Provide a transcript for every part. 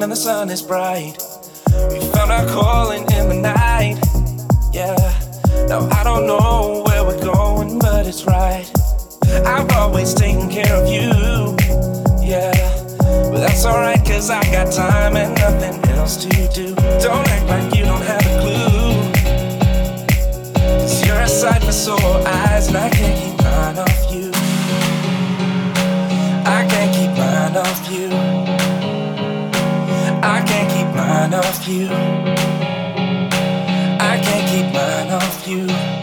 and the sun is bright. We found our calling in the night. Yeah. Now I don't know where we're going, but it's right. I've always taken care of you. Yeah. But that's alright, Cause I got time and nothing else to do. Don't act like you don't have a clue. Cause you're a sight for sore eyes, and I can't keep mine off you. I can't keep mine off you. Mine off you. I can't keep mine off you.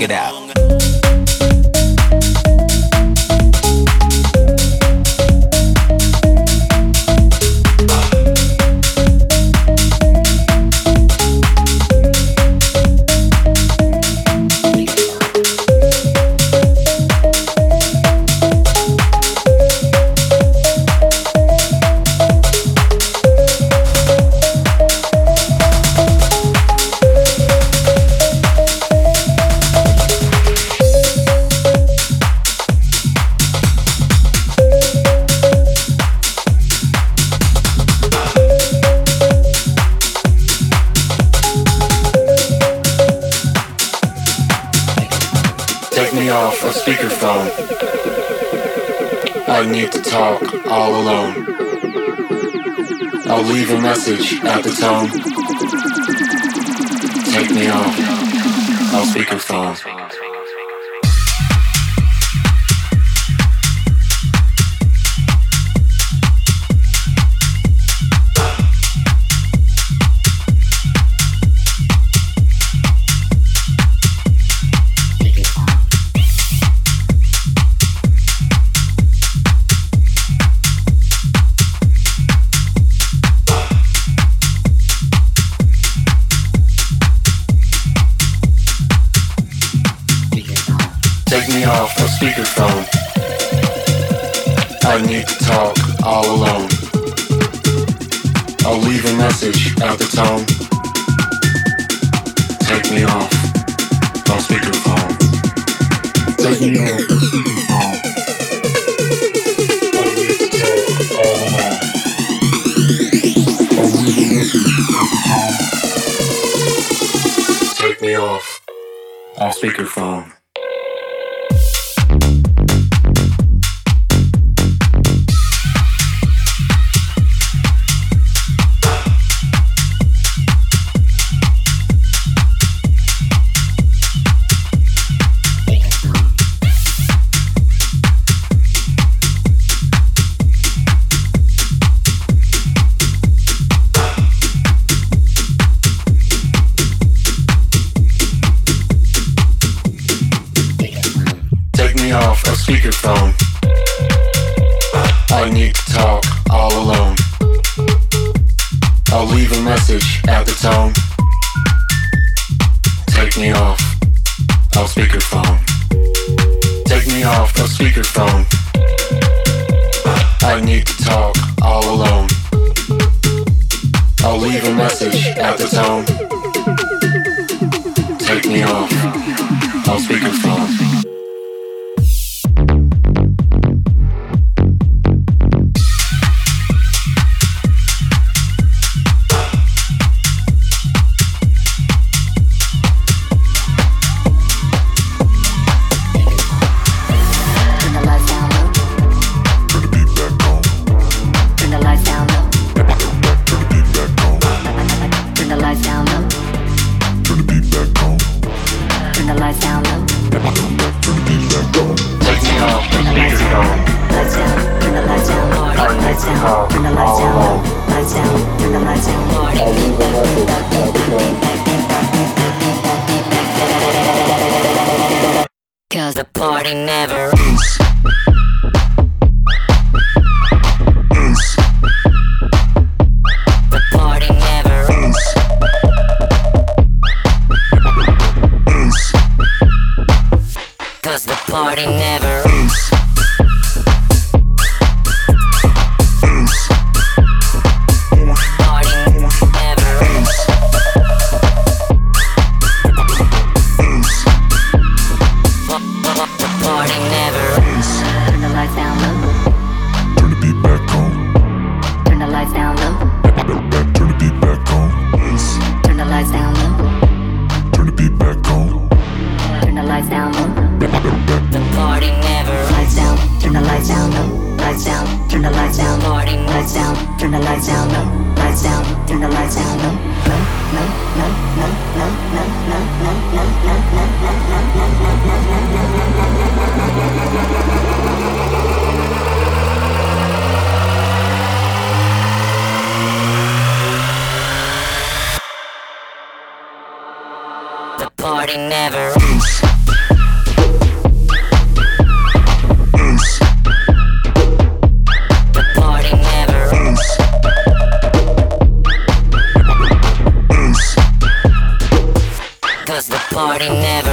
Check it out. message, not the tone. Take me off. I'll speak of thought. me off a speakerphone. I need to talk all alone. I'll leave a message at the tone. Take me off a speakerphone. Take me off a speakerphone. I need to talk all alone. I'll leave a message at the tone. Take me off a speakerphone. party never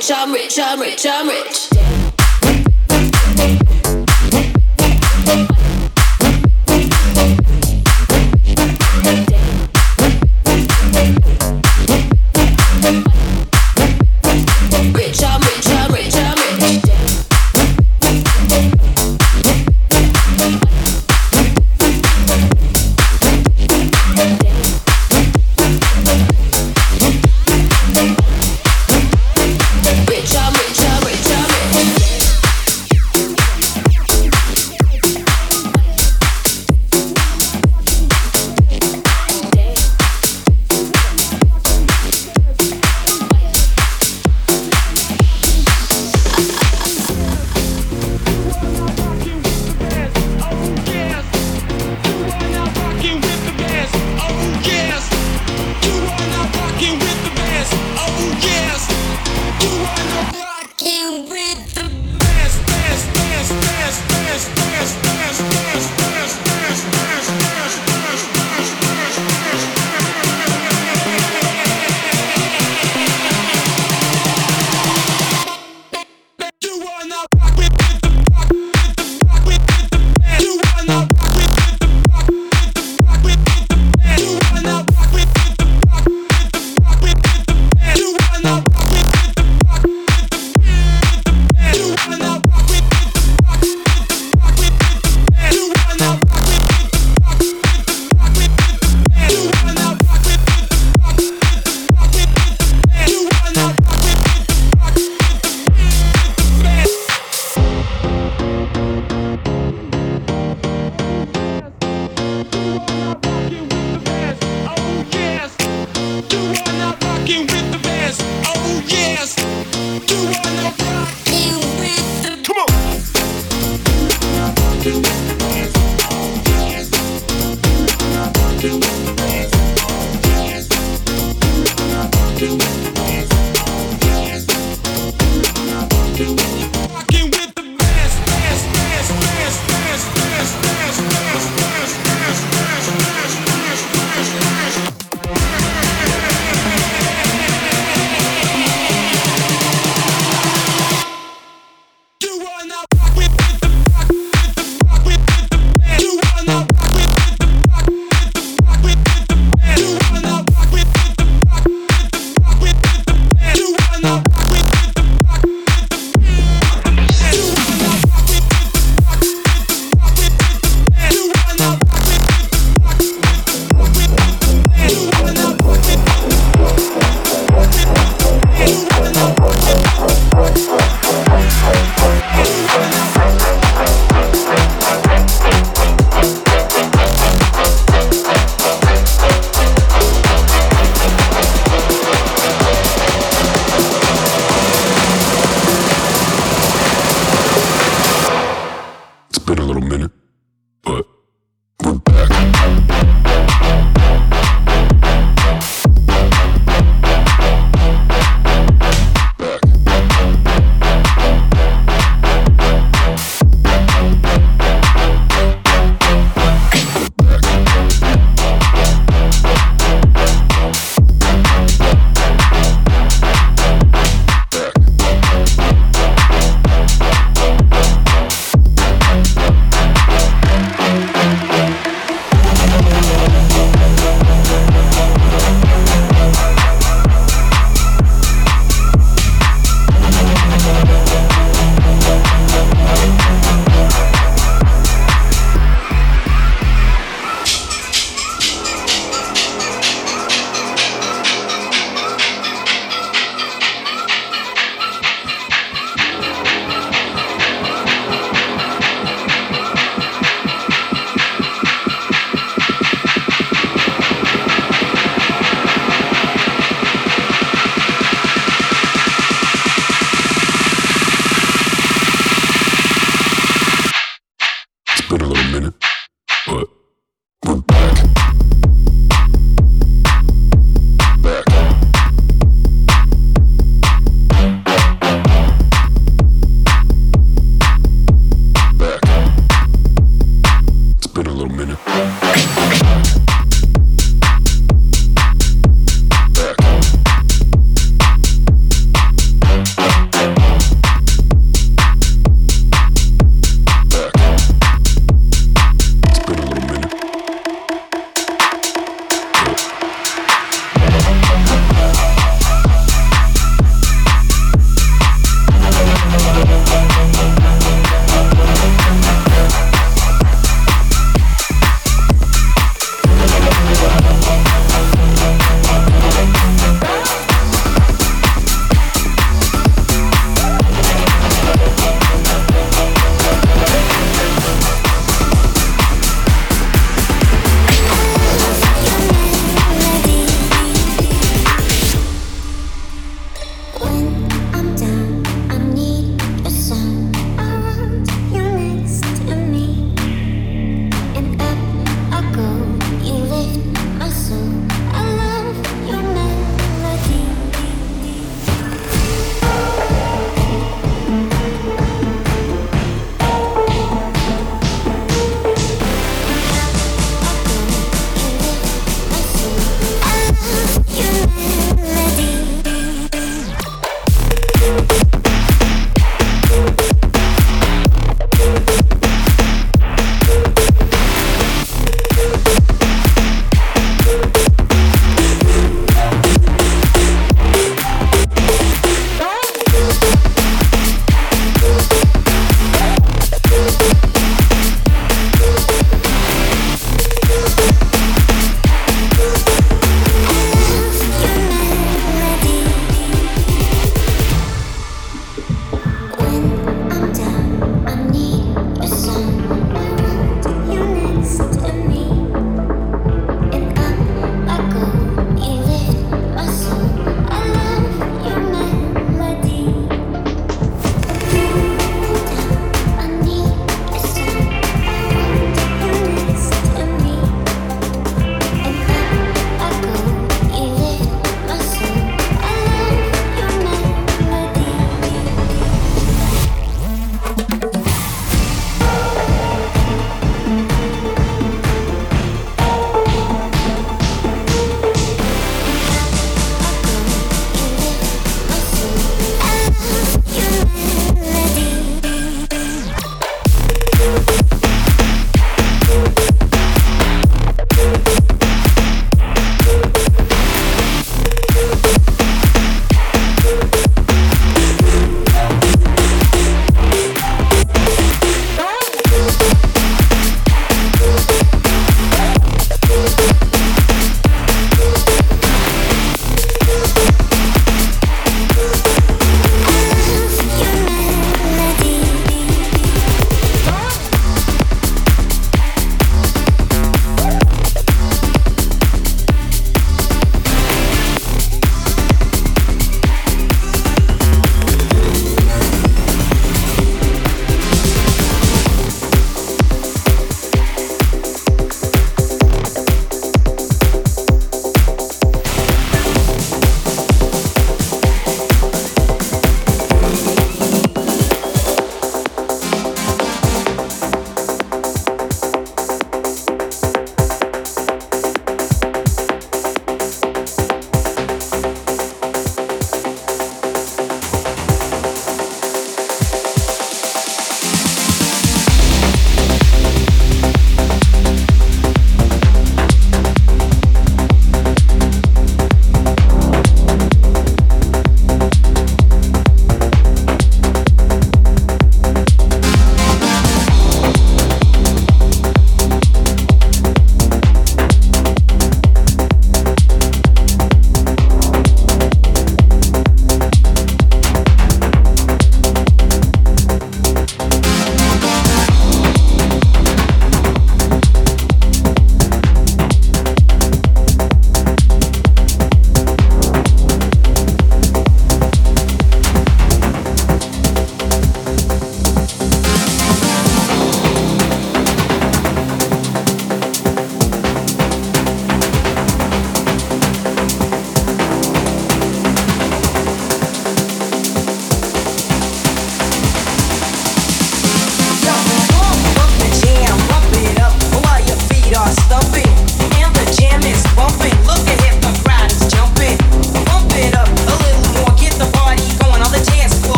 rich, I'm rich, I'm rich.